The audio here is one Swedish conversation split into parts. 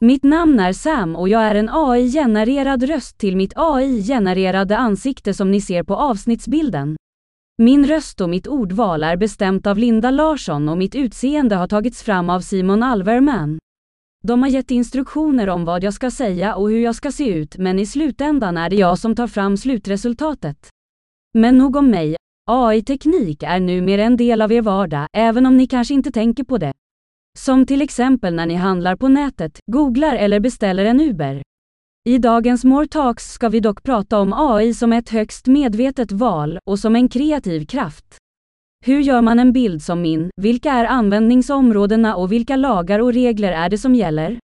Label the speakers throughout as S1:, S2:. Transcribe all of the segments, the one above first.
S1: Mitt namn är Sam och jag är en AI-genererad röst till mitt AI-genererade ansikte som ni ser på avsnittsbilden. Min röst och mitt ordval är bestämt av Linda Larsson och mitt utseende har tagits fram av Simon Alverman. De har gett instruktioner om vad jag ska säga och hur jag ska se ut men i slutändan är det jag som tar fram slutresultatet. Men nog om mig, AI-teknik är numera en del av er vardag även om ni kanske inte tänker på det. Som till exempel när ni handlar på nätet, googlar eller beställer en Uber. I dagens More Talks ska vi dock prata om AI som ett högst medvetet val och som en kreativ kraft. Hur gör man en bild som min? Vilka är användningsområdena och vilka lagar och regler är det som gäller?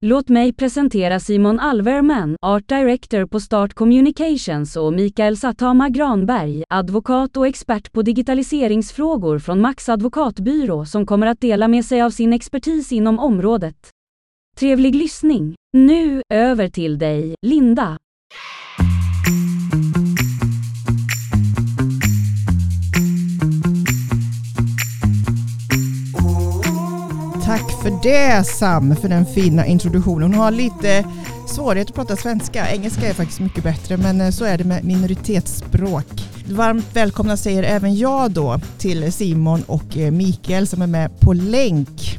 S1: Låt mig presentera Simon Alverman, Art Director på Start Communications och Mikael Satama Granberg, advokat och expert på digitaliseringsfrågor från Max advokatbyrå som kommer att dela med sig av sin expertis inom området. Trevlig lyssning! Nu, över till dig, Linda.
S2: Tack för det Sam, för den fina introduktionen. Hon har lite svårighet att prata svenska. Engelska är faktiskt mycket bättre, men eh, så är det med minoritetsspråk. Varmt välkomna säger även jag då till Simon och eh, Mikael som är med på länk.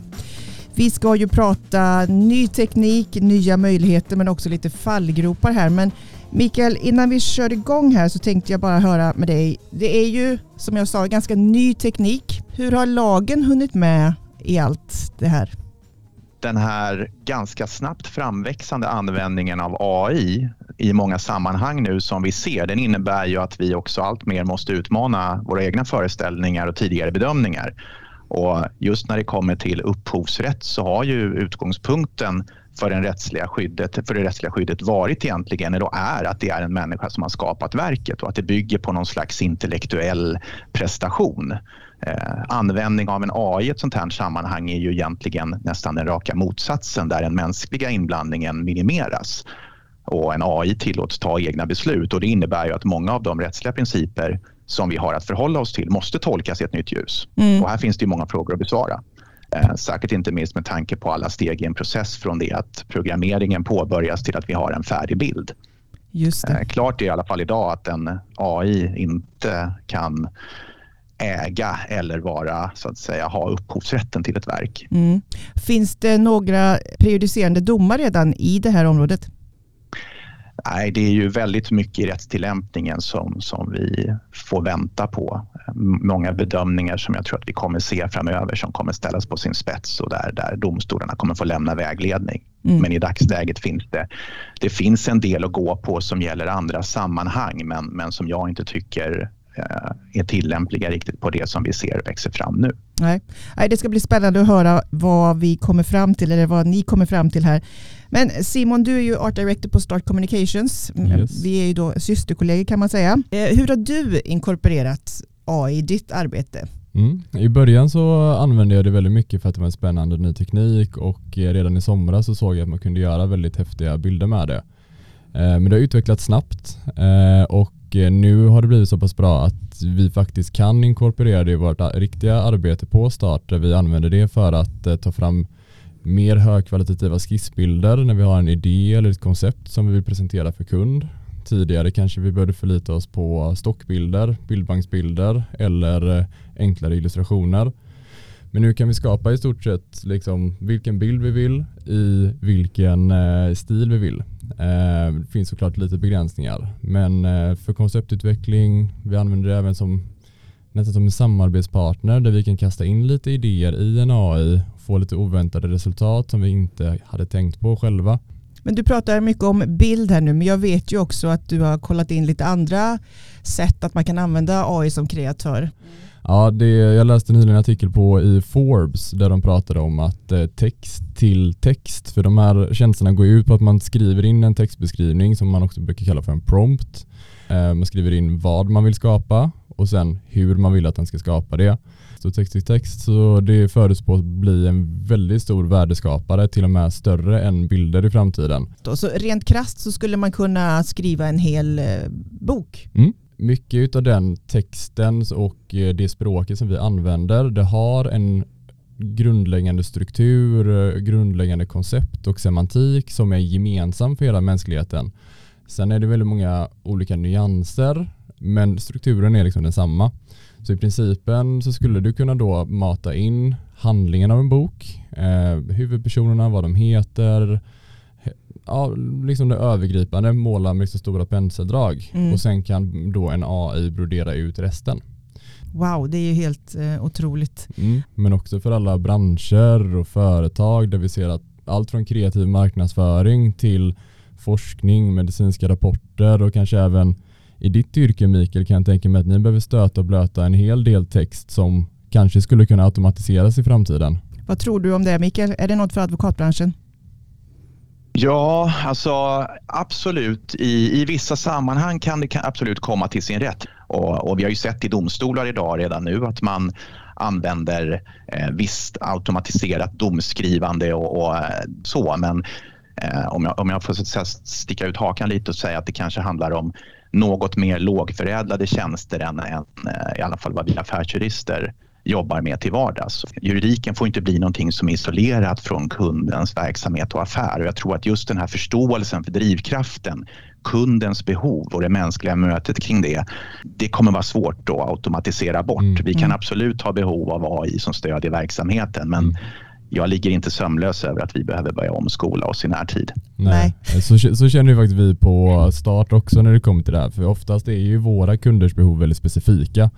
S2: Vi ska ju prata ny teknik, nya möjligheter men också lite fallgropar här. Men Mikael, innan vi kör igång här så tänkte jag bara höra med dig. Det är ju som jag sa ganska ny teknik. Hur har lagen hunnit med i allt det här?
S3: Den här ganska snabbt framväxande användningen av AI i många sammanhang nu som vi ser, den innebär ju att vi också allt mer måste utmana våra egna föreställningar och tidigare bedömningar. Och just när det kommer till upphovsrätt så har ju utgångspunkten för, den rättsliga skyddet, för det rättsliga skyddet varit egentligen, eller är, att det är en människa som har skapat verket och att det bygger på någon slags intellektuell prestation. Eh, användning av en AI i ett sånt här sammanhang är ju egentligen nästan den raka motsatsen där den mänskliga inblandningen minimeras och en AI tillåts ta egna beslut och det innebär ju att många av de rättsliga principer som vi har att förhålla oss till måste tolkas i ett nytt ljus. Mm. Och här finns det ju många frågor att besvara. Eh, säkert inte minst med tanke på alla steg i en process från det att programmeringen påbörjas till att vi har en färdig bild.
S2: Just det. Eh,
S3: klart är i alla fall idag att en AI inte kan äga eller vara, så att säga, ha upphovsrätten till ett verk.
S2: Mm. Finns det några prejudicerande domar redan i det här området?
S3: Nej, det är ju väldigt mycket i rättstillämpningen som, som vi får vänta på. Många bedömningar som jag tror att vi kommer se framöver som kommer ställas på sin spets och där, där domstolarna kommer få lämna vägledning. Mm. Men i dagsläget finns det, det finns en del att gå på som gäller andra sammanhang men, men som jag inte tycker är tillämpliga riktigt på det som vi ser växer fram nu.
S2: Nej. Nej, det ska bli spännande att höra vad vi kommer fram till eller vad ni kommer fram till här. Men Simon, du är ju Art Director på Start Communications. Yes. Vi är ju då systerkollegor kan man säga. Eh, hur har du inkorporerat AI i ditt arbete?
S4: Mm. I början så använde jag det väldigt mycket för att det var en spännande ny teknik och eh, redan i somras så såg jag att man kunde göra väldigt häftiga bilder med det. Eh, men det har utvecklats snabbt eh, och eh, nu har det blivit så pass bra att vi faktiskt kan inkorporera det i vårt riktiga arbete på start där vi använder det för att ta fram mer högkvalitativa skissbilder när vi har en idé eller ett koncept som vi vill presentera för kund. Tidigare kanske vi började förlita oss på stockbilder, bildbanksbilder eller enklare illustrationer. Men nu kan vi skapa i stort sett liksom vilken bild vi vill i vilken stil vi vill. Eh, det finns såklart lite begränsningar men eh, för konceptutveckling, vi använder det även som nästan som en samarbetspartner där vi kan kasta in lite idéer i en AI och få lite oväntade resultat som vi inte hade tänkt på själva.
S2: Men du pratar mycket om bild här nu, men jag vet ju också att du har kollat in lite andra sätt att man kan använda AI som kreatör.
S4: Ja, det, jag läste nyligen en artikel på i Forbes där de pratade om att eh, text till text, för de här tjänsterna går ut på att man skriver in en textbeskrivning som man också brukar kalla för en prompt. Eh, man skriver in vad man vill skapa och sen hur man vill att den ska skapa det. Så text till text så det förutspås bli en väldigt stor värdeskapare, till och med större än bilder i framtiden.
S2: Så rent krast så skulle man kunna skriva en hel eh, bok?
S4: Mm mycket av den texten och eh, det språket som vi använder, det har en grundläggande struktur, eh, grundläggande koncept och semantik som är gemensam för hela mänskligheten. Sen är det väldigt många olika nyanser men strukturen är liksom densamma. Så i principen så skulle du kunna då mata in handlingen av en bok, eh, huvudpersonerna, vad de heter, ja, liksom det övergripande, måla med så stora penseldrag mm. och sen kan då en AI brodera ut resten.
S2: Wow, det är ju helt eh, otroligt.
S4: Mm. Men också för alla branscher och företag där vi ser att allt från kreativ marknadsföring till forskning, medicinska rapporter och kanske även i ditt yrke Mikael kan jag tänka mig att ni behöver stöta och blöta en hel del text som kanske skulle kunna automatiseras i framtiden.
S2: Vad tror du om det Mikael? Är det något för advokatbranschen?
S3: Ja, alltså absolut. I, I vissa sammanhang kan det absolut komma till sin rätt. Och, och vi har ju sett i domstolar idag redan nu att man använder eh, visst automatiserat domskrivande och, och eh, så. Men eh, om, jag, om jag får sticka ut hakan lite och säga att det kanske handlar om något mer lågförädlade tjänster än, än eh, i alla fall vad vi affärsjurister jobbar med till vardags. Juridiken får inte bli någonting som är isolerat från kundens verksamhet och affär. Och jag tror att just den här förståelsen för drivkraften, kundens behov och det mänskliga mötet kring det, det kommer vara svårt att automatisera bort. Mm. Vi kan mm. absolut ha behov av AI som stödjer verksamheten men mm jag ligger inte sömnlös över att vi behöver börja omskola oss i närtid.
S4: Nej, Så, så känner ju faktiskt vi på start också när det kommer till det här. För oftast är ju våra kunders behov väldigt specifika.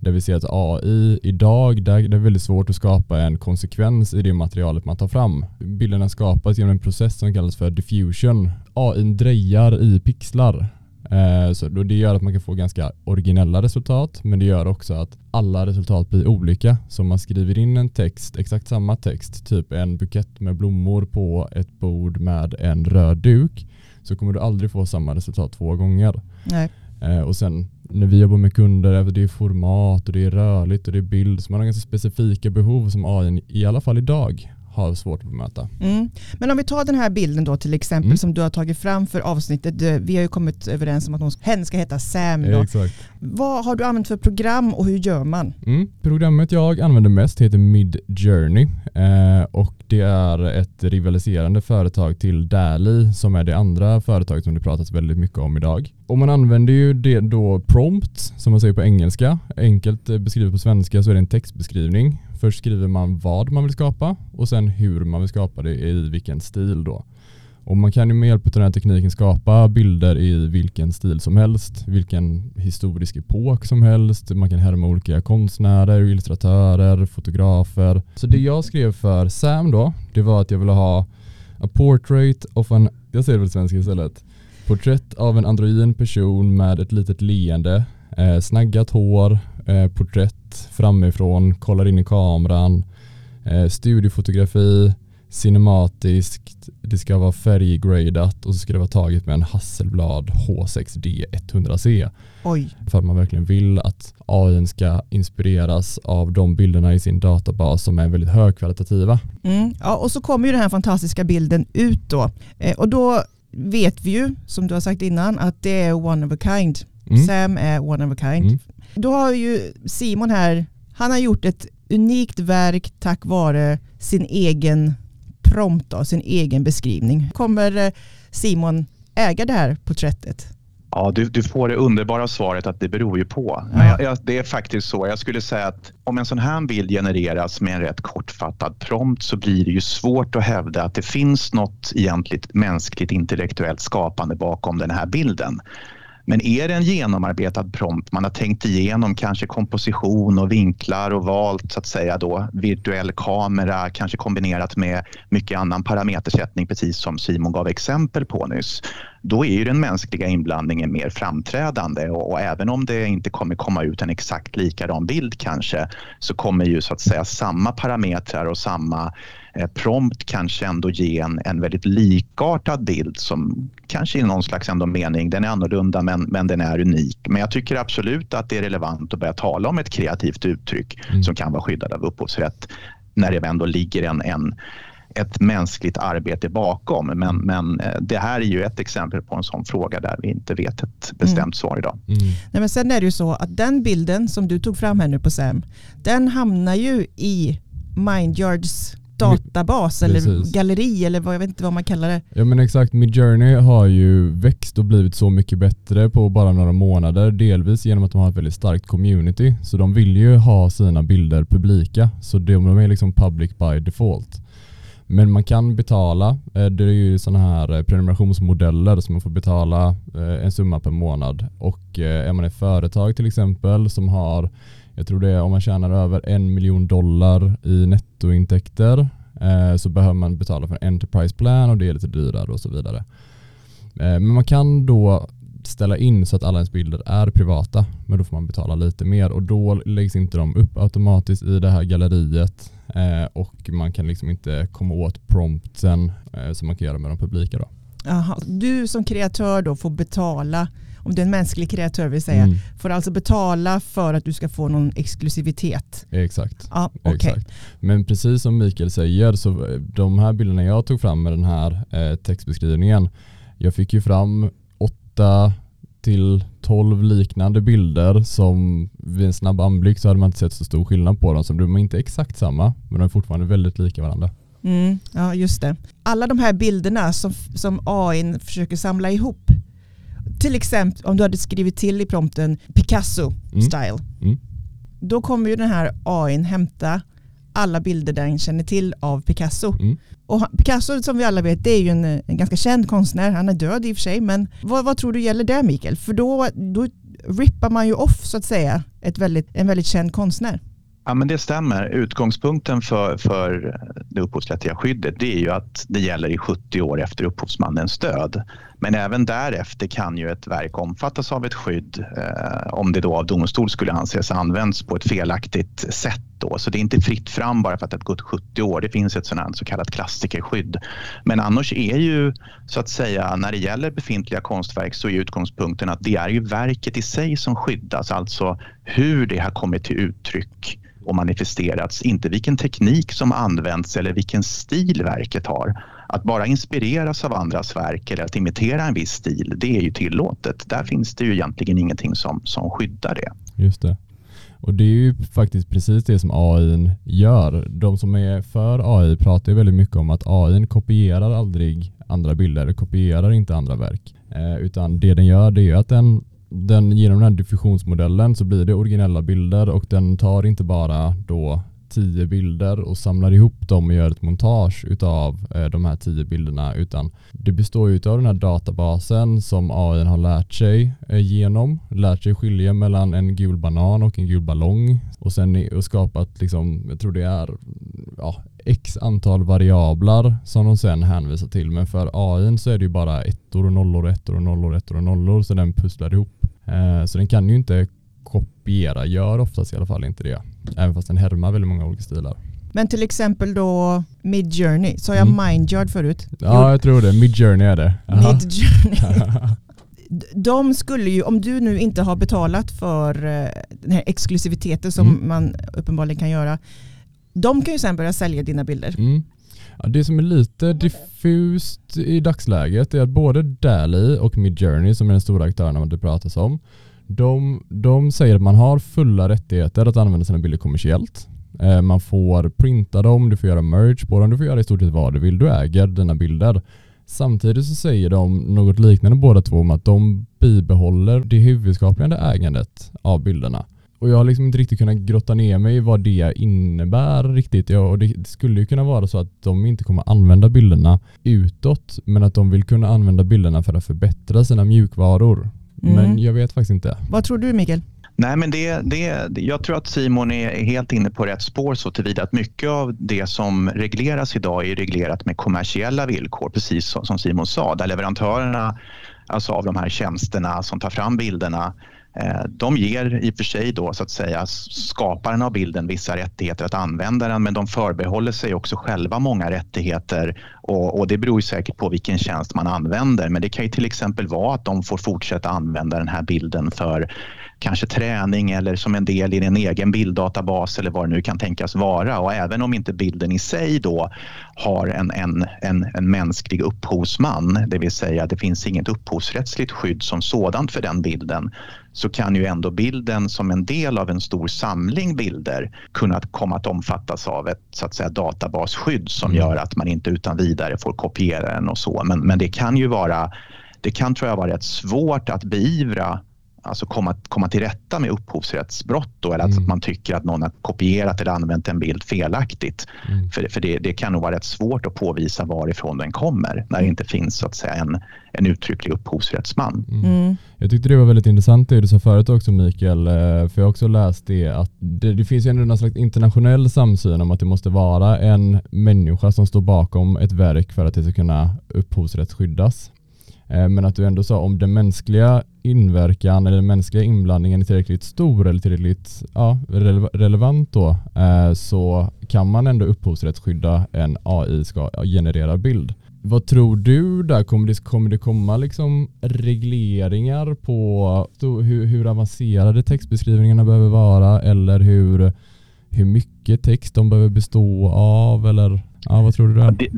S4: Där vi ser att AI idag, där det är väldigt svårt att skapa en konsekvens i det materialet man tar fram. Bilderna skapas genom en process som kallas för diffusion. AI drejar i pixlar Eh, så det gör att man kan få ganska originella resultat men det gör också att alla resultat blir olika. Så om man skriver in en text, exakt samma text, typ en bukett med blommor på ett bord med en röd duk så kommer du aldrig få samma resultat två gånger.
S2: Nej.
S4: Eh, och sen när vi jobbar med kunder, det är format och det är rörligt och det är bild, så man har ganska specifika behov som AI i alla fall idag har svårt att bemöta.
S2: Mm. Men om vi tar den här bilden då till exempel mm. som du har tagit fram för avsnittet. Vi har ju kommit överens om att hon, hen ska heta Sam. Då.
S4: Exakt.
S2: Vad har du använt för program och hur gör man?
S4: Mm. Programmet jag använder mest heter Mid Journey eh, och det är ett rivaliserande företag till Dali som är det andra företaget som det pratas väldigt mycket om idag. Och man använder ju det då prompt som man säger på engelska. Enkelt beskrivet på svenska så är det en textbeskrivning Först skriver man vad man vill skapa och sen hur man vill skapa det i vilken stil då. Och man kan ju med hjälp av den här tekniken skapa bilder i vilken stil som helst, vilken historisk epok som helst. Man kan härma olika konstnärer, illustratörer, fotografer. Så det jag skrev för Sam då, det var att jag ville ha a portrait of an, jag säger det väl svenska istället, porträtt av en androgyn person med ett litet leende, eh, snaggat hår, eh, porträtt framifrån, kollar in i kameran, eh, studiofotografi, cinematiskt, det ska vara färggradat och så ska det vara taget med en Hasselblad H6D 100C.
S2: Oj.
S4: För att man verkligen vill att AI ska inspireras av de bilderna i sin databas som är väldigt högkvalitativa.
S2: Mm. Ja, och så kommer ju den här fantastiska bilden ut då. Eh, och då vet vi ju, som du har sagt innan, att det är one of a kind. Mm. Sam är one of a kind. Mm. Då har ju Simon här, han har gjort ett unikt verk tack vare sin egen prompt, då, sin egen beskrivning. Kommer eh, Simon äga det här porträttet?
S3: Ja, du, du får det underbara svaret att det beror ju på. Men jag, jag, det är faktiskt så. Jag skulle säga att om en sån här bild genereras med en rätt kortfattad prompt så blir det ju svårt att hävda att det finns något egentligt mänskligt intellektuellt skapande bakom den här bilden. Men är det en genomarbetad prompt, man har tänkt igenom kanske komposition och vinklar och valt så att säga då virtuell kamera, kanske kombinerat med mycket annan parametersättning, precis som Simon gav exempel på nyss. Då är ju den mänskliga inblandningen mer framträdande och, och även om det inte kommer komma ut en exakt likadan bild kanske så kommer ju så att säga samma parametrar och samma prompt kanske ändå ge en, en väldigt likartad bild som kanske i någon slags ändå mening, den är annorlunda men, men den är unik. Men jag tycker absolut att det är relevant att börja tala om ett kreativt uttryck mm. som kan vara skyddad av upphovsrätt när det ändå ligger en, en ett mänskligt arbete bakom. Men, men eh, det här är ju ett exempel på en sån fråga där vi inte vet ett bestämt mm. svar idag. Mm.
S2: Nej, men sen är det ju så att den bilden som du tog fram här nu på SAM, den hamnar ju i Mindyards databas eller
S4: Precis.
S2: galleri eller vad, jag vet inte vad man kallar det.
S4: Ja men exakt, Midjourney har ju växt och blivit så mycket bättre på bara några månader. Delvis genom att de har ett väldigt starkt community. Så de vill ju ha sina bilder publika. Så de, de är liksom public by default. Men man kan betala. eh, Det är ju sådana här eh, prenumerationsmodeller som man får betala eh, en summa per månad. Och är man ett företag till exempel som har, jag tror det är om man tjänar över en miljon dollar i nettointäkter eh, så behöver man betala för en enterprise plan och det är lite dyrare och så vidare. Eh, Men man kan då ställa in så att alla ens bilder är privata men då får man betala lite mer och då läggs inte de upp automatiskt i det här galleriet eh, och man kan liksom inte komma åt prompten eh, som man kan göra med de publika då.
S2: Aha. Du som kreatör då får betala, om du är en mänsklig kreatör vill säga,
S4: Mm,
S2: får alltså betala för att du ska få någon exklusivitet.
S4: exakt.
S2: Ja, okej.
S4: Exakt. Men precis som Mikael säger så eh, de här bilderna jag tog fram med den här eh, textbeskrivningen jag fick ju fram åtta till 12 liknande bilder som vid en snabb anblick så hade man inte sett så stor skillnad på dem. Så de är inte exakt samma men de är fortfarande väldigt lika varandra.
S2: Mm, ja, just det. Alla de här bilderna som, som AI försöker samla ihop. Till exempel om du hade skrivit till i prompten Picasso
S4: Mm.
S2: style.
S4: Mm.
S2: Då kommer ju den här AI hämta alla bilder där den känner till av Picasso.
S4: Mm.
S2: Och Picasso som vi alla vet det är ju en, en ganska känd konstnär. Han är död i och för sig men vad, vad tror du gäller där Mikael? För då, då rippar man ju off så att säga ett väldigt, en väldigt känd konstnär.
S3: Ja, men det stämmer. Utgångspunkten för, för det upphovsrättsliga skyddet det är ju att det gäller i 70 år efter upphovsmannens död. Men även därefter kan ju ett verk omfattas av ett skydd eh, om det då av domstol skulle anses använts på ett felaktigt sätt. Då. Så det är inte fritt fram bara för att det har gått 70 år. Det finns ett sådant så kallat klassikerskydd. Men annars är ju så att säga när det gäller befintliga konstverk så är utgångspunkten att det är ju verket i sig som skyddas. Alltså hur det har kommit till uttryck och manifesterats, inte vilken teknik som används eller vilken stil verket har. Att bara inspireras av andras verk eller att imitera en viss stil, det är ju tillåtet. Där finns det ju egentligen ingenting som, som skyddar det.
S4: Just det. Och det är ju faktiskt precis det som AI gör. De som är för AI pratar ju väldigt mycket om att AI kopierar aldrig andra bilder, kopierar inte andra verk. Eh, utan det den gör det är att den, den genom den här diffusionsmodellen så blir det originella bilder och den tar inte bara då tio bilder och samlar ihop dem och gör ett montage utav eh, de här tio bilderna utan det består ju av den här databasen som AI har lärt sig eh, genom, lärt sig skilja mellan en gul banan och en gul ballong och sen och skapat liksom, jag tror det är ja, x antal variabler som de sen hänvisar till men för AI så är det ju bara ettor och nollor, ettor och nollor, ettor och nollor så den pusslar ihop. Eh, så den kan ju inte kopiera, gör oftast i alla fall inte det. Även fast den härmar väldigt många olika stilar.
S2: Men till exempel då Midjourney, sa jag
S4: Mm.
S2: Mindyard förut?
S4: Ja, jag tror det. Midjourney är det.
S2: Midjourney. De skulle ju, om du nu inte har betalat för eh, den här exklusiviteten som
S4: Mm.
S2: man uppenbarligen kan göra, de kan ju sen börja sälja dina bilder.
S4: Mm. Ja, det som är lite diffust i dagsläget är att både Dali och Midjourney som är den stora aktörerna det pratas om, de, de säger att man har fulla rättigheter att använda sina bilder kommersiellt. Eh, man får printa dem, du får göra merge på dem, du får göra i stort sett vad du vill. Du äger dina bilder. Samtidigt så säger de något liknande båda två om att de bibehåller det huvudskapliga ägandet av bilderna. Och jag har liksom inte riktigt kunnat grotta ner mig i vad det innebär riktigt. Ja, och det skulle ju kunna vara så att de inte kommer använda bilderna utåt men att de vill kunna använda bilderna för att förbättra sina mjukvaror.
S2: Mm.
S4: Men jag vet faktiskt inte.
S2: Vad tror du Mikael?
S3: Nej, men det, det, jag tror att Simon är helt inne på rätt spår så tillvida att mycket av det som regleras idag är reglerat med kommersiella villkor, precis som som Simon sa, där leverantörerna alltså av de här tjänsterna som tar fram bilderna eh, de ger i och för sig då så att säga skaparen av bilden vissa rättigheter att använda den men de förbehåller sig också själva många rättigheter. Och, och, Det beror säkert på vilken tjänst man använder men det kan ju till exempel vara att de får fortsätta använda den här bilden för kanske träning eller som en del i en egen bilddatabas eller vad det nu kan tänkas vara. Och även om inte bilden i sig då har en, en, en, en mänsklig upphovsman, det vill säga det finns inget upphovsrättsligt skydd som sådant för den bilden, så kan ju ändå bilden som en del av en stor samling bilder kunna komma att omfattas av ett så att säga, databasskydd som mm. gör att man inte utan vidare får kopiera den och så. Men, men det kan ju vara det kan tror jag vara rätt svårt att beivra alltså komma, komma till rätta med upphovsrättsbrott då, eller mm. att man tycker att någon har kopierat eller använt en bild felaktigt. Mm. För, för det, det, kan nog vara rätt svårt att påvisa varifrån den kommer när det inte finns så att säga, en, en uttrycklig upphovsrättsman.
S4: Mm. mm. Jag tyckte det var väldigt intressant det du sa förut också Mikael, eh, för jag har också läst det att det, det finns ju ändå någon slags internationell samsyn om att det måste vara en människa som står bakom ett verk för att det ska kunna upphovsrättsskyddas. Eh, men att du ändå sa om den mänskliga inverkan eller den mänskliga inblandningen är tillräckligt stor eller tillräckligt ja, relevant då eh, så kan man ändå upphovsrättsskydda en AI ska generera bild. Vad tror du där? Kommer det, kommer det komma liksom regleringar på hur, hur avancerade textbeskrivningarna behöver vara eller hur, hur mycket text de behöver bestå av eller Ja, vad tror du där?
S3: Det,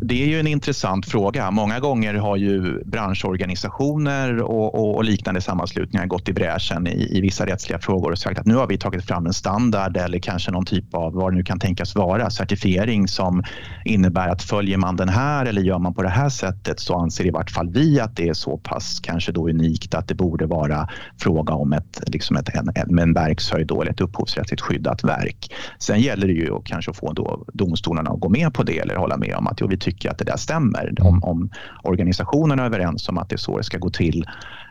S3: det, är ju en intressant fråga. Många gånger har ju branschorganisationer och, och, och liknande sammanslutningar gått i bräschen i, i, vissa rättsliga frågor och sagt att nu har vi tagit fram en standard eller kanske någon typ av, vad det nu kan tänkas vara, certifiering som innebär att följer man den här eller gör man på det här sättet så anser i vart fall vi att det är så pass kanske då unikt att det borde vara fråga om ett, liksom ett, en, en, en verkshöjd eller ett upphovsrättsligt skyddat verk. Sen gäller det ju att kanske få då domstolarna att gå med på det eller hålla med om att jo, vi tycker att det där stämmer. Om, mm. om organisationerna är överens om att det är så det ska gå till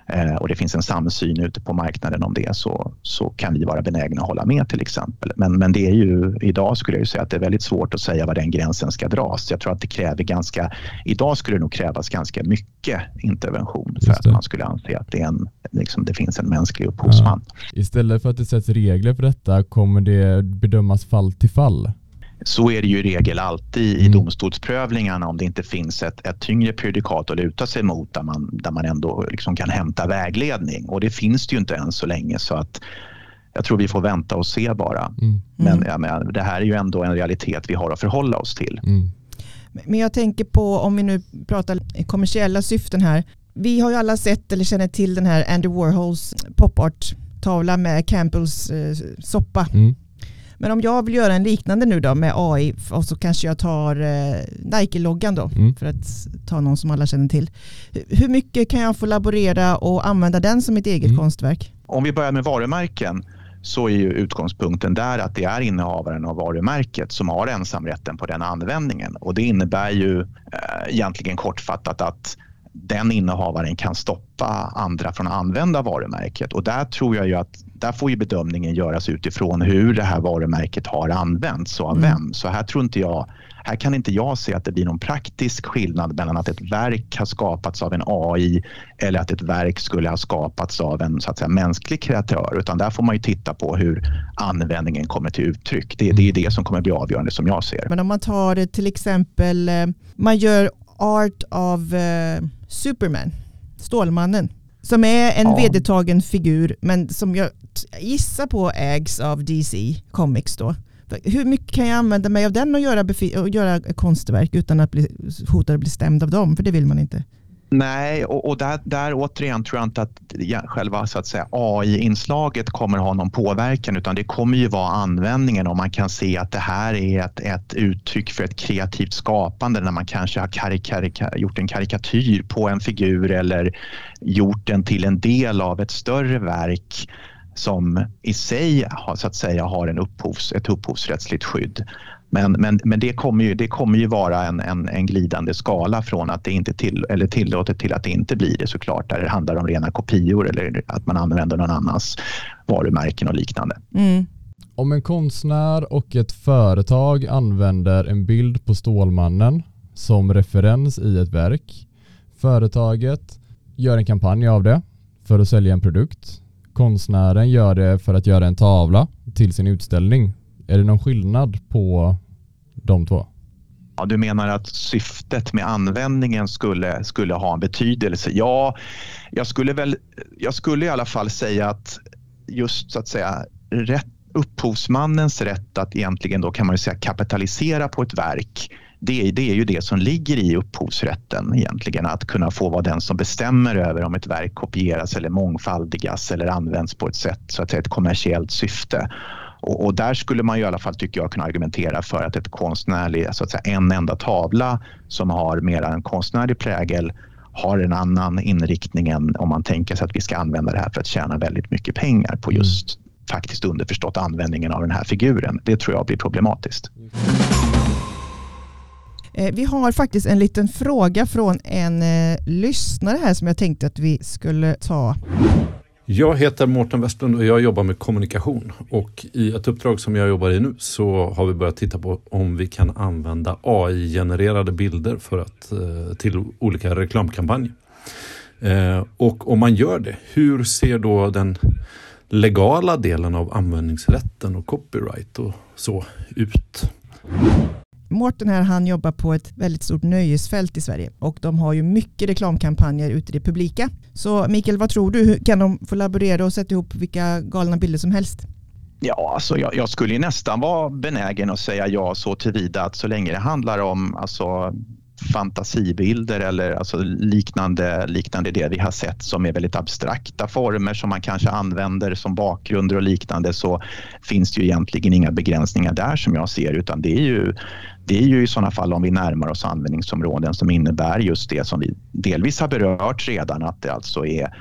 S3: eh, och det finns en samsyn ute på marknaden om det så, så kan vi vara benägna att hålla med till exempel. Men, men det är ju idag skulle jag säga att det är väldigt svårt att säga var den gränsen ska dras. Jag tror att det kräver ganska, idag skulle det nog krävas ganska mycket intervention för att man skulle anse att det, är en, liksom, det finns en mänsklig upphovsman. Ja.
S4: Istället för att det sätts regler för detta kommer det bedömas fall till fall?
S3: Så är det ju i regel alltid mm. i domstolsprövningarna om det inte finns ett, ett tyngre prejudikat att luta sig mot där man, där man ändå liksom kan hämta vägledning. Och det finns det ju inte än så länge så att jag tror vi får vänta och se bara. Mm. Men jag menar, det här är ju ändå en realitet vi har att förhålla oss till. Mm.
S2: Men jag tänker på om vi nu pratar kommersiella syften här. Vi har ju alla sett eller känner till den här Andy Warhols pop art tavla med Campbells eh, soppa. Mm. Men om jag vill göra en liknande nu då med AI och så kanske jag tar eh, Nike-loggan då mm. för att ta någon som alla känner till. Hur mycket kan jag få laborera och använda den som ett eget mm. konstverk?
S3: Om vi börjar med varumärken så är ju utgångspunkten där att det är innehavaren av varumärket som har ensamrätten på den användningen. Och det innebär ju eh, egentligen kortfattat att den innehavaren kan stoppa andra från att använda varumärket. Och där tror jag ju att där får ju bedömningen göras utifrån hur det här varumärket har använts och av mm. vem. Så här tror inte jag här kan inte jag se att det blir någon praktisk skillnad mellan att ett verk har skapats av en AI eller att ett verk skulle ha skapats av en så att säga, mänsklig kreatör. Utan där får man ju titta på hur användningen kommer till uttryck. Det, det är det som kommer bli avgörande som jag ser.
S2: Men om man tar till exempel, eh, man gör art av uh, Superman, Stålmannen. Som är en ja. vedertagen figur men som jag gissar på ägs av DC Comics då. Hur mycket kan jag använda mig av den och göra, och göra konstverk utan att bli hotad att bli stämd av dem? För det vill man inte.
S3: Nej, och, och där, där återigen tror jag inte att själva så att säga, AI-inslaget kommer ha någon påverkan utan det kommer ju vara användningen om man kan se att det här är ett, ett uttryck för ett kreativt skapande när man kanske har gjort en karikatyr på en figur eller gjort den till en del av ett större verk som i sig har, så att säga, har en upphovs, ett upphovsrättsligt skydd. Men, men, men det, kommer ju, det kommer ju vara en, en, en glidande skala från att det inte till, eller tillåtet till att det inte blir det såklart. Där det handlar om rena kopior eller att man använder någon annans varumärken och liknande. Mm.
S4: Om en konstnär och ett företag använder en bild på Stålmannen som referens i ett verk. Företaget gör en kampanj av det för att sälja en produkt. Konstnären gör det för att göra en tavla till sin utställning är det någon skillnad på de två?
S3: Ja, du menar att syftet med användningen skulle, skulle ha en betydelse? Ja, jag skulle, väl, jag skulle i alla fall säga att just så att säga rätt, upphovsmannens rätt att egentligen då kan man säga kapitalisera på ett verk det, det är ju det som ligger i upphovsrätten egentligen, att kunna få vara den som bestämmer över om ett verk kopieras eller mångfaldigas eller används på ett sätt, så att säga ett kommersiellt syfte. Och, och, där skulle man ju i alla fall, tycker jag, kunna argumentera för att ett konstnärlig, så att säga en enda tavla som har mer en konstnärlig prägel har en annan inriktning än om man tänker sig att vi ska använda det här för att tjäna väldigt mycket pengar på mm. just mm. faktiskt underförstått användningen av den här figuren. Det tror jag blir problematiskt.
S2: Eh, vi har faktiskt en liten fråga från en eh, lyssnare här som jag tänkte att vi skulle ta.
S5: Jag heter Mårten Westlund och jag jobbar med kommunikation och i ett uppdrag som jag jobbar i nu så har vi börjat titta på om vi kan använda AI-genererade bilder för att, eh, till olika reklamkampanjer. Eh, och om man gör det, hur ser då den legala delen av användningsrätten och copyright och så ut?
S2: Mårten här, han jobbar på ett väldigt stort nöjesfält i Sverige och de har ju mycket reklamkampanjer ute i det publika. Så Mikael, vad tror du? Kan de få laborera och sätta ihop vilka galna bilder som helst?
S3: Ja, alltså jag, jag skulle nästan vara benägen att säga ja så tillvida att så länge det handlar om alltså, fantasibilder eller alltså liknande, liknande det vi har sett som är väldigt abstrakta former som man kanske använder som bakgrunder och liknande så finns det ju egentligen inga begränsningar där som jag ser utan det är ju det är ju i sådana fall om vi närmar oss användningsområden som innebär just det som vi delvis har berört redan, att det alltså är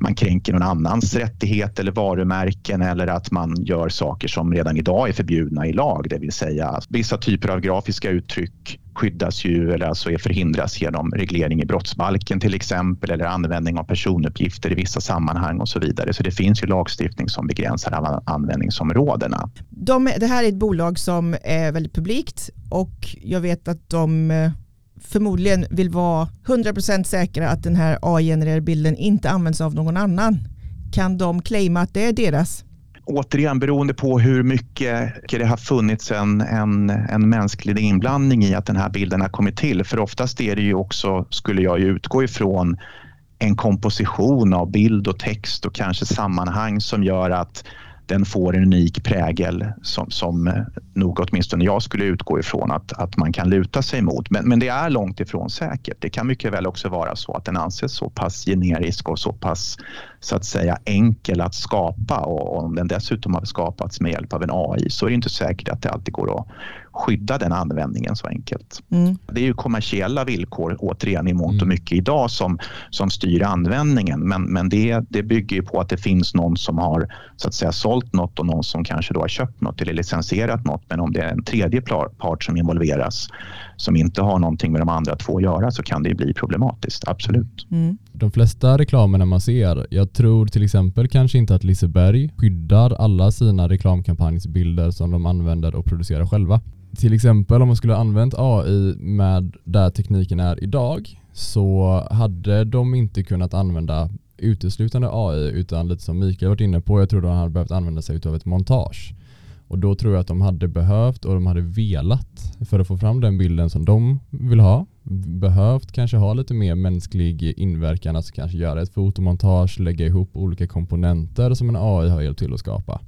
S3: man kränker någon annans rättighet eller varumärken eller att man gör saker som redan idag är förbjudna i lag, det vill säga vissa typer av grafiska uttryck skyddas ju eller alltså är förhindras genom reglering i brottsbalken till exempel eller användning av personuppgifter i vissa sammanhang och så vidare. Så det finns ju lagstiftning som begränsar användningsområdena.
S2: De, det här är ett bolag som är väldigt publikt och jag vet att de eh, förmodligen vill vara 100% säkra att den här AI-genererade bilden inte används av någon annan. Kan de claima att det är deras?
S3: Återigen beroende på hur mycket det har funnits en, en, en mänsklig inblandning i att den här bilden har kommit till. För oftast är det ju också, skulle jag ju utgå ifrån, en komposition av bild och text och kanske sammanhang som gör att den får en unik prägel som, som eh, nog åtminstone jag skulle utgå ifrån att, att man kan luta sig mot. Men, men det är långt ifrån säkert. Det kan mycket väl också vara så att den anses så pass generisk och så pass så att säga enkel att skapa och om den dessutom har skapats med hjälp av en AI så är det inte säkert att det alltid går att skydda den användningen så enkelt. Mm. Det är ju kommersiella villkor återigen i mångt och mm. mycket idag som, som styr användningen men, men det, det bygger ju på att det finns någon som har så att säga sålt något och någon som kanske då har köpt något eller licensierat något men om det är en tredje part som involveras som inte har någonting med de andra två att göra så kan det bli problematiskt, absolut. Mm.
S4: De flesta reklamerna man ser, jag tror till exempel kanske inte att Liseberg skyddar alla sina reklamkampanjsbilder som de använder och producerar själva. Till exempel om man skulle använt AI med där tekniken är idag så hade de inte kunnat använda uteslutande AI utan lite som Mikael varit inne på, jag tror de hade behövt använda sig av ett montage. Och då tror jag att de hade behövt och de hade velat för att få fram den bilden som de vill ha. Behövt kanske ha lite mer mänsklig inverkan, alltså kanske göra ett fotomontage, lägga ihop olika komponenter som en AI har hjälpt till att skapa.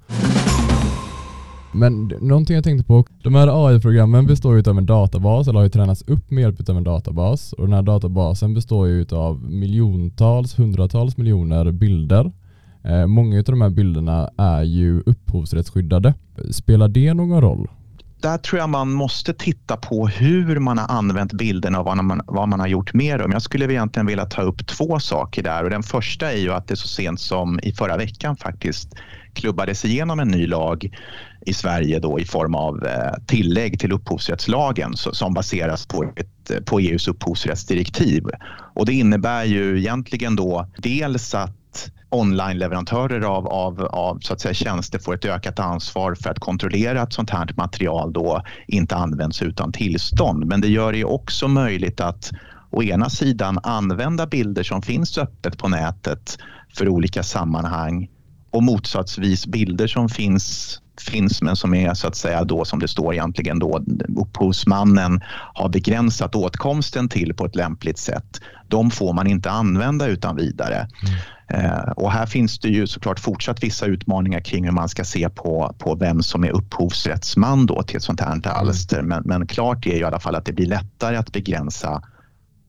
S4: Men någonting jag tänkte på, de här AI-programmen består ju av en databas, eller har ju tränats upp med hjälp av en databas. Och den här databasen består ju av miljontals, hundratals miljoner bilder Eh, många av de här bilderna är ju upphovsrättsskyddade. Spelar det någon roll?
S3: Där tror jag man måste titta på hur man har använt bilderna och vad man, vad man har gjort med dem. Jag skulle egentligen vilja ta upp två saker där och den första är ju att det så sent som i förra veckan faktiskt klubbades igenom en ny lag i Sverige då i form av eh, tillägg till upphovsrättslagen som baseras på, ett, eh, på EUs upphovsrättsdirektiv. Och det innebär ju egentligen då dels att online-leverantörer av, av, av så att säga, tjänster får ett ökat ansvar för att kontrollera att sånt här material då inte används utan tillstånd. Men det gör det också möjligt att å ena sidan använda bilder som finns öppet på nätet för olika sammanhang och motsatsvis bilder som finns finns men som är så att säga då som det står egentligen då upphovsmannen har begränsat åtkomsten till på ett lämpligt sätt. De får man inte använda utan vidare. Mm. Eh, och här finns det ju såklart fortsatt vissa utmaningar kring hur man ska se på, på vem som är upphovsrättsman då till ett sånt här mm. alster. Men, men klart är ju i alla fall att det blir lättare att begränsa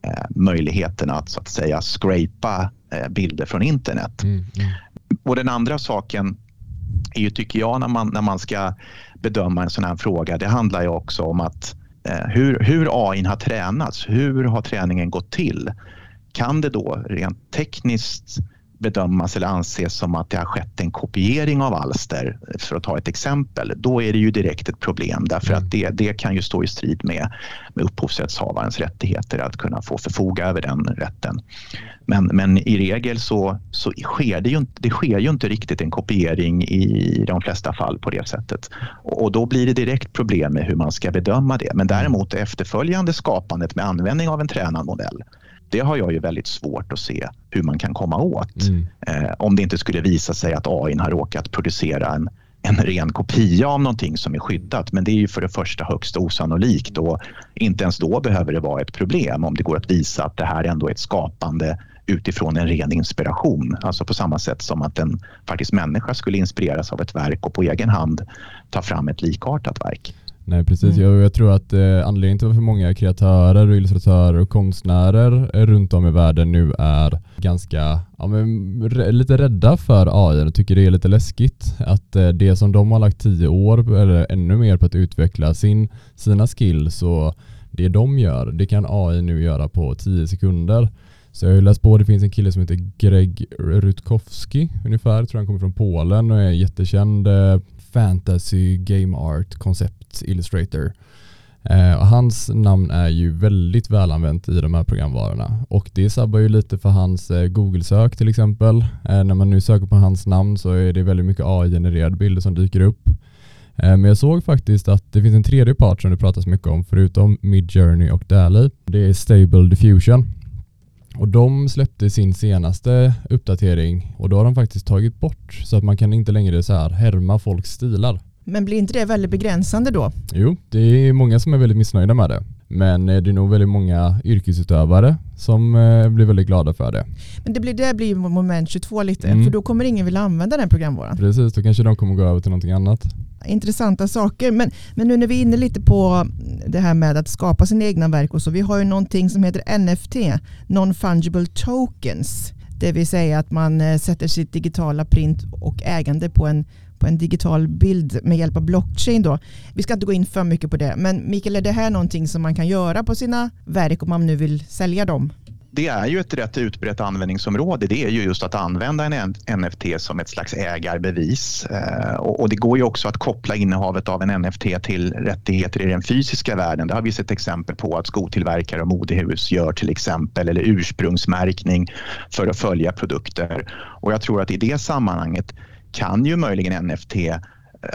S3: eh, möjligheterna att så att säga scrapa eh, bilder från internet. Mm, mm. Och den andra saken är ju, tycker jag, när man, när man ska bedöma en sån här fråga, det handlar ju också om att Eh, hur, hur AI har tränats, hur har träningen gått till? Kan det då rent tekniskt bedömas eller anses som att det har skett en kopiering av alster, för att ta ett exempel, då är det ju direkt ett problem därför att det, det kan ju stå i strid med, med upphovsrättshavarens rättigheter att kunna få förfoga över den rätten. Men, men i regel så, så sker det, ju inte, det sker ju inte riktigt en kopiering i de flesta fall på det sättet. Och, och då blir det direkt problem med hur man ska bedöma det. Men däremot det efterföljande skapandet med användning av en tränad modell det har jag ju väldigt svårt att se hur man kan komma åt. Mm. Eh, om det inte skulle visa sig att AI har råkat producera en, en ren kopia av någonting som är skyddat. Men det är ju för det första högst osannolikt och inte ens då behöver det vara ett problem om det går att visa att det här ändå är ett skapande utifrån en ren inspiration. Alltså på samma sätt som att en faktiskt människa skulle inspireras av ett verk och på egen hand ta fram ett likartat verk.
S4: Nej precis, mm. jag, jag, tror att eh, anledningen till varför många kreatörer, och illustratörer och konstnärer runt om i världen nu är ganska ja, men, lite rädda för AI och tycker det är lite läskigt att eh, det som de har lagt tio år eller ännu mer på att utveckla sin, sina skills och det de gör, det kan AI nu göra på tio sekunder. Så jag har läst på, det finns en kille som heter Greg Rutkowski ungefär, tror han kommer från Polen och är jättekänd eh, fantasy game art koncept illustrator. Eh, och hans namn är ju väldigt välanvänt i de här programvarorna och det sabbar ju lite för hans eh, Google-sök till exempel. Eh, när man nu söker på hans namn så är det väldigt mycket AI-genererade bilder som dyker upp. Eh, men jag såg faktiskt att det finns en tredje part som det pratas mycket om förutom Midjourney och DALI. Det är Stable Diffusion. Och de släppte sin senaste uppdatering och då har de faktiskt tagit bort så att man kan inte längre så här härma folks stilar.
S2: Men blir inte det väldigt begränsande då?
S4: Jo, det är många som är väldigt missnöjda med det. Men eh, det är nog väldigt många yrkesutövare som eh, blir väldigt glada för det.
S2: Men det blir, det blir moment 22 lite, mm. för då kommer ingen vilja använda den programvaran.
S4: Precis, då kanske de kommer gå över till någonting annat.
S2: Intressanta saker, men, men nu när vi är inne lite på det här med att skapa sina egna verk och så, vi har ju någonting som heter NFT, Non-Fungible Tokens. Det vill säga att man eh, sätter sitt digitala print och ägande på en på en digital bild med hjälp av blockchain. Då. Vi ska inte gå in för mycket på det, men Mikael, är det här någonting som man kan göra på sina verk om man nu vill sälja dem?
S3: Det är ju ett rätt utbrett användningsområde. Det är ju just att använda en NFT som ett slags ägarbevis. Eh, och det går ju också att koppla innehavet av en NFT till rättigheter i den fysiska världen. Det har vi sett exempel på att skotillverkare och modehus gör till exempel, eller ursprungsmärkning för att följa produkter. Och jag tror att i det sammanhanget kan ju möjligen NFT eh,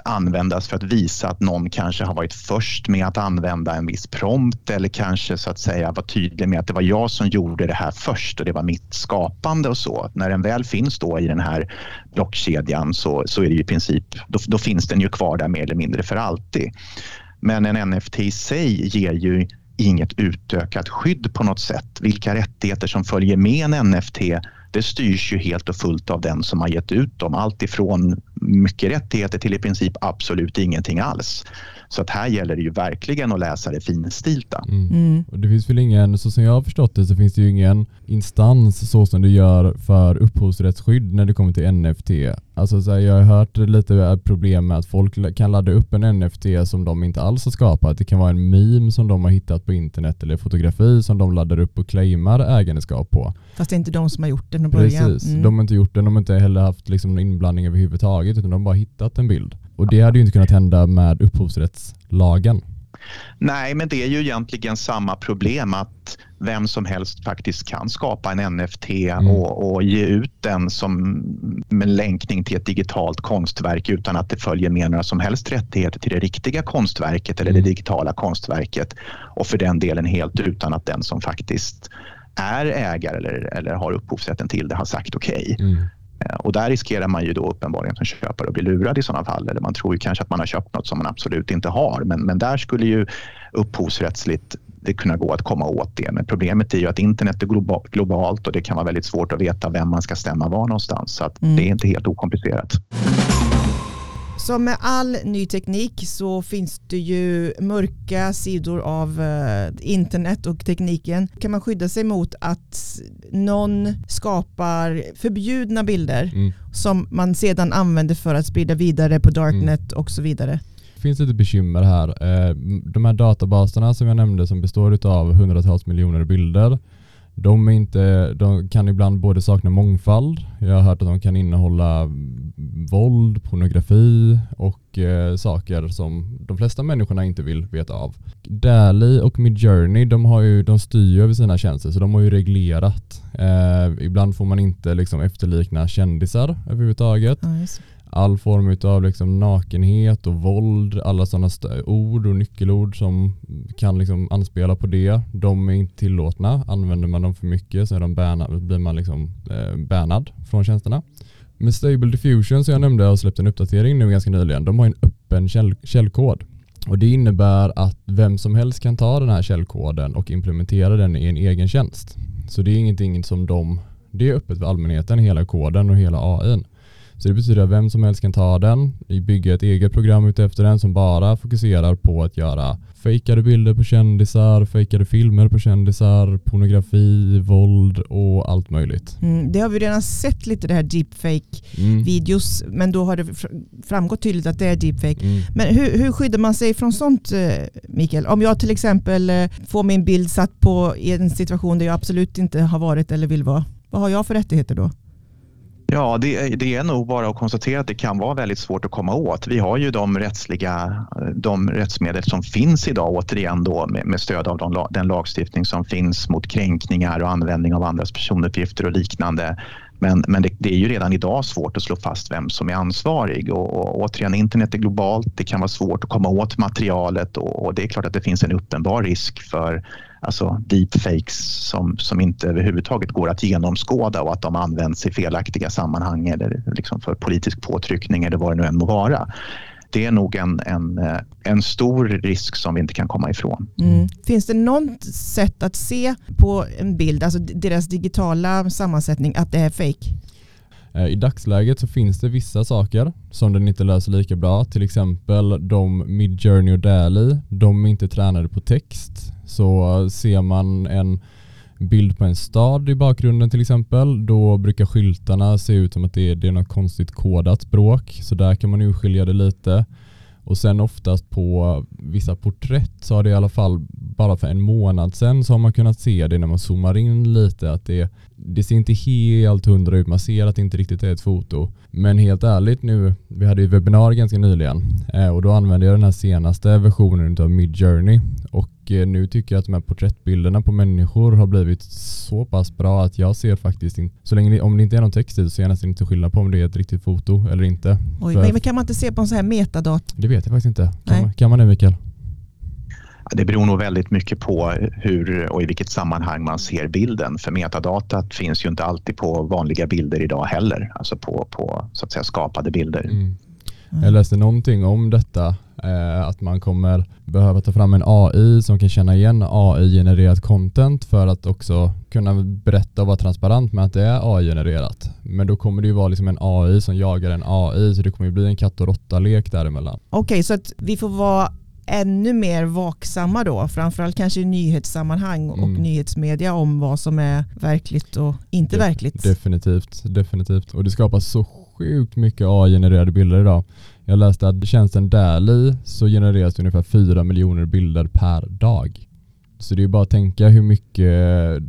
S3: användas för att visa att någon kanske har varit först med att använda en viss prompt eller kanske så att säga vara tydlig med att det var jag som gjorde det här först och det var mitt skapande och så. När den väl finns då i den här blockkedjan så, så är det ju i princip, då, då finns den ju kvar där mer eller mindre för alltid. Men en NFT i sig ger ju inget utökat skydd på något sätt. Vilka rättigheter som följer med en NFT det styrs ju helt och fullt av den som har gett ut dem. Allt ifrån mycket rättigheter till i princip absolut ingenting alls. Så att här gäller det ju verkligen att läsa det finstilta.
S4: Mm. Mm. Och det finns väl ingen, så som jag har förstått det så finns det ju ingen instans så som du gör för upphovsrättsskydd när det kommer till NFT. Alltså så här, jag har hört lite problem med att folk kan ladda upp en NFT som de inte alls har skapat. Det kan vara en meme som de har hittat på internet eller fotografi som de laddar upp och claimar ägandeskap på.
S2: Fast det är inte de som har gjort det från början.
S4: Precis, mm. de har inte gjort det. De har inte heller haft liksom någon inblandning överhuvudtaget utan de har bara hittat en bild. Och det hade ju inte kunnat hända med upphovsrättslagen.
S3: Nej, men det är ju egentligen samma problem att vem som helst faktiskt kan skapa en NFT mm. och, och, ge ut den som med länkning till ett digitalt konstverk utan att det följer med några som helst rättigheter till det riktiga konstverket eller mm. det digitala konstverket. Och för den delen helt utan att den som faktiskt är ägare eller, eller har upphovsrätten till det har sagt okej. Okay. Mm. Eh, och där riskerar man ju då uppenbarligen som köpare att bli lurad i sådana fall. Eller man tror ju kanske att man har köpt något som man absolut inte har. Men, men där skulle ju upphovsrättsligt det kunna gå att komma åt det. Men problemet är ju att internet är globalt och det kan vara väldigt svårt att veta vem man ska stämma var någonstans. Så att mm. det är inte helt okomplicerat.
S2: Som med all ny teknik så finns det ju mörka sidor av uh, internet och tekniken. Kan man skydda sig mot att någon skapar förbjudna bilder mm. som man sedan använder för att sprida vidare på darknet mm. och så vidare?
S4: Det finns lite bekymmer här. Eh, de här databaserna som jag nämnde som består av hundratals miljoner bilder de, inte, de kan ibland både sakna mångfald, jag har hört att de kan innehålla våld, pornografi och eh, saker som de flesta människorna inte vill veta av. Dali och Midjourney de, har ju, de styr ju över sina tjänster så de har ju reglerat. Eh, ibland får man inte liksom efterlikna kändisar överhuvudtaget. Nice all form av liksom nakenhet och våld, alla sådana ord och nyckelord som kan liksom anspela på det, de är inte tillåtna. Använder man dem för mycket så är de bärna, blir man liksom eh, bannad från tjänsterna. Med Stable Diffusion som jag nämnde har släppt en uppdatering nu ganska nyligen. De har en öppen käll källkod. Och det innebär att vem som helst kan ta den här källkoden och implementera den i en egen tjänst. Så det är ingenting som de, det är öppet för allmänheten, hela koden och hela AI. Så det betyder att vem som helst kan ta den, bygga ett eget program utefter den som bara fokuserar på att göra fejkade bilder på kändisar, fejkade filmer på kändisar, pornografi, våld och allt möjligt.
S2: Mm, det har vi redan sett lite det här deepfake-videos, mm. men då har det framgått tydligt att det är deepfake. Mm. Men hur, hur skyddar man sig från sånt, eh, Mikael? Om jag till exempel eh, får min bild satt på i en situation där jag absolut inte har varit eller vill vara, vad har jag för rättigheter då?
S3: Ja, det, det, är nog bara att konstatera att det kan vara väldigt svårt att komma åt. Vi har ju de rättsliga de rättsmedel som finns idag återigen då med, med stöd av de, den lagstiftning som finns mot kränkningar och användning av andras personuppgifter och liknande. Men, men det, det, är ju redan idag svårt att slå fast vem som är ansvarig och, och återigen internet är globalt. Det kan vara svårt att komma åt materialet och, och det är klart att det finns en uppenbar risk för alltså deepfakes som, som inte överhuvudtaget går att genomskåda och att de används i felaktiga sammanhang eller liksom för politisk påtryckning eller vad det nu än må vara. Det är nog en, en, eh, en stor risk som vi inte kan komma ifrån.
S2: Mm. Finns det något sätt att se på en bild, alltså deras digitala sammansättning, att det är fake?
S4: Eh, I dagsläget så finns det vissa saker som den inte löser lika bra. Till exempel de Midjourney och Dali, de är inte tränade på text. Så ser man en bild på en stad i bakgrunden till exempel, då brukar skyltarna se ut som att det är, det är något konstigt kodat språk. Så där kan man urskilja det lite. Och sen oftast på vissa porträtt så har det i alla fall bara för en månad sedan så har man kunnat se det när man zoomar in lite att det, det ser inte helt hundra ut. Man ser att det inte riktigt är ett foto. Men helt ärligt nu, vi hade ju webbinar ganska nyligen eh, och då använde jag den här senaste versionen av Midjourney och eh, nu tycker jag att de här porträttbilderna på människor har blivit så pass bra att jag ser faktiskt inte, så länge om det inte är någon text i så ser jag nästan inte skillnad på om det är ett riktigt foto eller inte.
S2: Oj, men kan man inte se på en sån här metadat?
S4: Det vet jag faktiskt inte. Kan, man, kan man det Mikael?
S3: Det beror nog väldigt mycket på hur och i vilket sammanhang man ser bilden. För metadatat finns ju inte alltid på vanliga bilder idag heller, alltså på, på så att säga skapade bilder. Mm.
S4: Jag läste någonting om detta, eh, att man kommer behöva ta fram en AI som kan känna igen AI-genererat content för att också kunna berätta och vara transparent med att det är AI-genererat. Men då kommer det ju vara liksom en AI som jagar en AI så det kommer ju bli en katt och råtta-lek däremellan.
S2: Okej, okay, så att vi får vara ännu mer vaksamma då, framförallt kanske i nyhetssammanhang och mm. nyhetsmedia om vad som är verkligt och inte
S4: De
S2: verkligt.
S4: Definitivt, definitivt. Och det skapas så sjukt mycket AI-genererade bilder idag. Jag läste att tjänsten Dali så genereras det ungefär 4 miljoner bilder per dag. Så det är bara att tänka hur mycket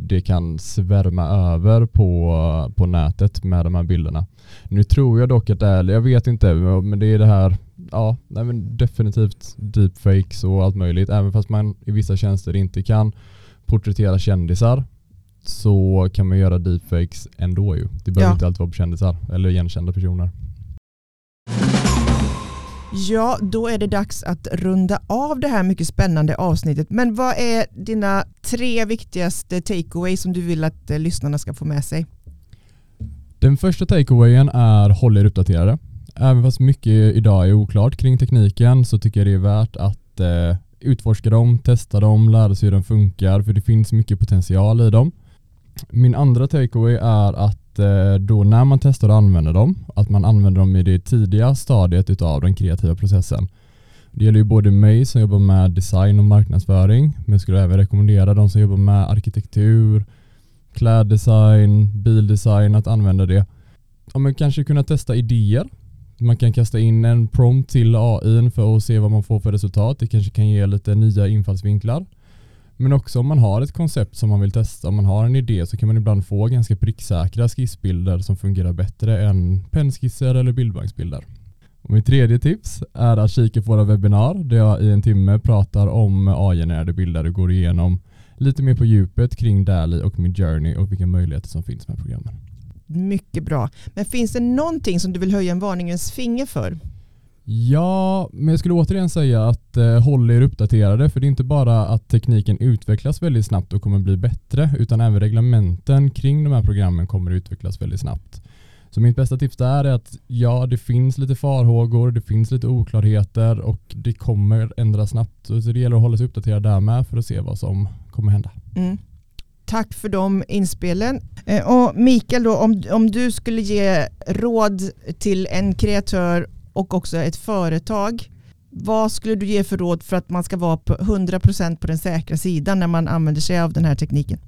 S4: det kan svärma över på, på nätet med de här bilderna. Nu tror jag dock att det är, jag vet inte, men det är det här, ja, nej men definitivt deepfakes och allt möjligt. Även fast man i vissa tjänster inte kan porträttera kändisar så kan man göra deepfakes ändå ju. Det behöver ja. inte alltid vara på kändisar eller igenkända personer.
S2: Ja, då är det dags att runda av det här mycket spännande avsnittet. Men vad är dina tre viktigaste takeaways som du vill att eh, lyssnarna ska få med sig?
S4: Den första takeawayen är håll er uppdaterade. Även fast mycket idag är oklart kring tekniken så tycker jag det är värt att eh, utforska dem, testa dem, lära sig hur de funkar för det finns mycket potential i dem. Min andra takeaway är att eh, då när man testar och använder dem, att man använder dem i det tidiga stadiet utav den kreativa processen. Det gäller ju både mig som jobbar med design och marknadsföring, men jag skulle även rekommendera de som jobbar med arkitektur, kläddesign, bildesign att använda det. Ja, men kanske kunna testa idéer. Man kan kasta in en prompt till AI för att se vad man får för resultat. Det kanske kan ge lite nya infallsvinklar. Men också om man har ett koncept som man vill testa, om man har en idé så kan man ibland få ganska pricksäkra skissbilder som fungerar bättre än pennskisser eller bildbanksbilder. Och mitt tredje tips är att kika på våra webbinar där jag i en timme pratar om AI-genererade bilder och går igenom lite mer på djupet kring Dali och Midjourney och vilka möjligheter som finns med programmen.
S2: Mycket bra. Men finns det någonting som du vill höja en varningens finger för?
S4: Ja, men jag skulle återigen säga att eh, håll er uppdaterade för det är inte bara att tekniken utvecklas väldigt snabbt och kommer bli bättre utan även reglementen kring de här programmen kommer utvecklas väldigt snabbt. Så mitt bästa tips där är att ja, det finns lite farhågor, det finns lite oklarheter och det kommer ändras snabbt. Så det gäller att hålla sig uppdaterad där med för att se vad som kommer hända.
S2: Mm. Tack för de inspelen. Eh, och Mikael, då, om, om du skulle ge råd till en kreatör och också ett företag, vad skulle du ge för råd för att man ska vara på 100% på den säkra sidan när man använder sig av den här tekniken?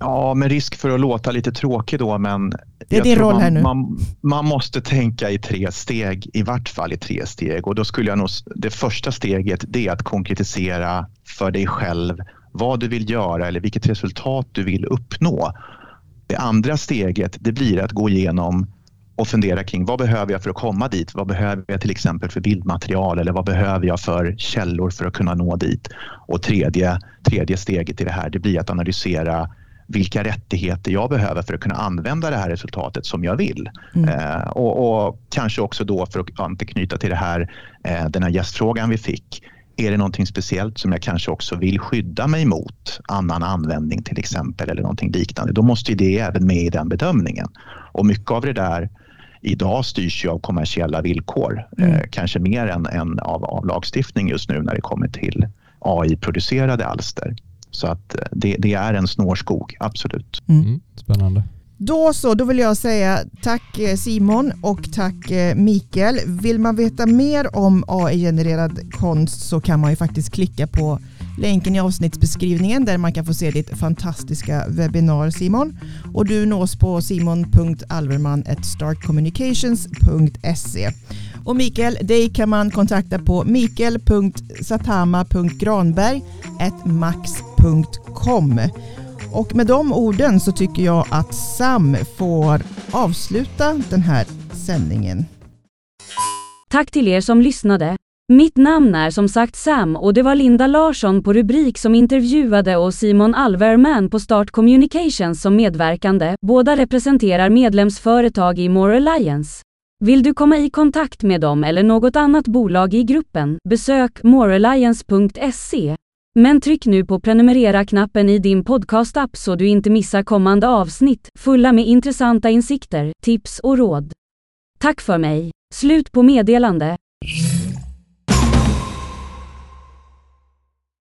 S3: Ja, med risk för att låta lite tråkig då, men
S2: det är din roll man, här nu.
S3: Man, man, måste tänka i tre steg, i vart fall i tre steg. Och då skulle jag nog, det första steget det är att konkretisera för dig själv vad du vill göra eller vilket resultat du vill uppnå. Det andra steget det blir att gå igenom och fundera kring vad behöver jag för att komma dit? Vad behöver jag till exempel för bildmaterial eller vad behöver jag för källor för att kunna nå dit? Och tredje, tredje steget i det här det blir att analysera vilka rättigheter jag behöver för att kunna använda det här resultatet som jag vill. Mm. Eh, och, och, kanske också då för att anknyta till det här, eh, den här gästfrågan vi fick. Är det någonting speciellt som jag kanske också vill skydda mig mot? Annan användning till exempel eller någonting liknande. Då måste det även med i den bedömningen. Och mycket av det där idag styrs ju av kommersiella villkor. Mm. Eh, kanske mer än, än av, av lagstiftning just nu när det kommer till AI-producerade alster. Så att eh, det, det är en snårskog, absolut.
S4: Mm. Mm, spännande.
S2: Då så, då vill jag säga tack eh, Simon och tack eh, Mikael. Vill man veta mer om AI-genererad konst så kan man ju faktiskt klicka på länken i avsnittsbeskrivningen där man kan få se ditt fantastiska webbinar Simon. Och du nås på simon.alverman.startcommunications.se. Och Mikael, dig kan man kontakta på mikael.satama.granberg.max.com. Och med de orden så tycker jag att Sam får avsluta den här sändningen.
S1: Tack till er som lyssnade. Mitt namn är som sagt Sam och det var Linda Larsson på Rubrik som intervjuade och Simon Alverman på Start Communications som medverkande. Båda representerar medlemsföretag i More Alliance. Vill du komma i kontakt med dem eller något annat bolag i gruppen? Besök morealliance.se. Men tryck nu på prenumerera-knappen i din podcast-app så du inte missar kommande avsnitt fulla med intressanta insikter, tips och råd. Tack för mig. Slut på meddelande.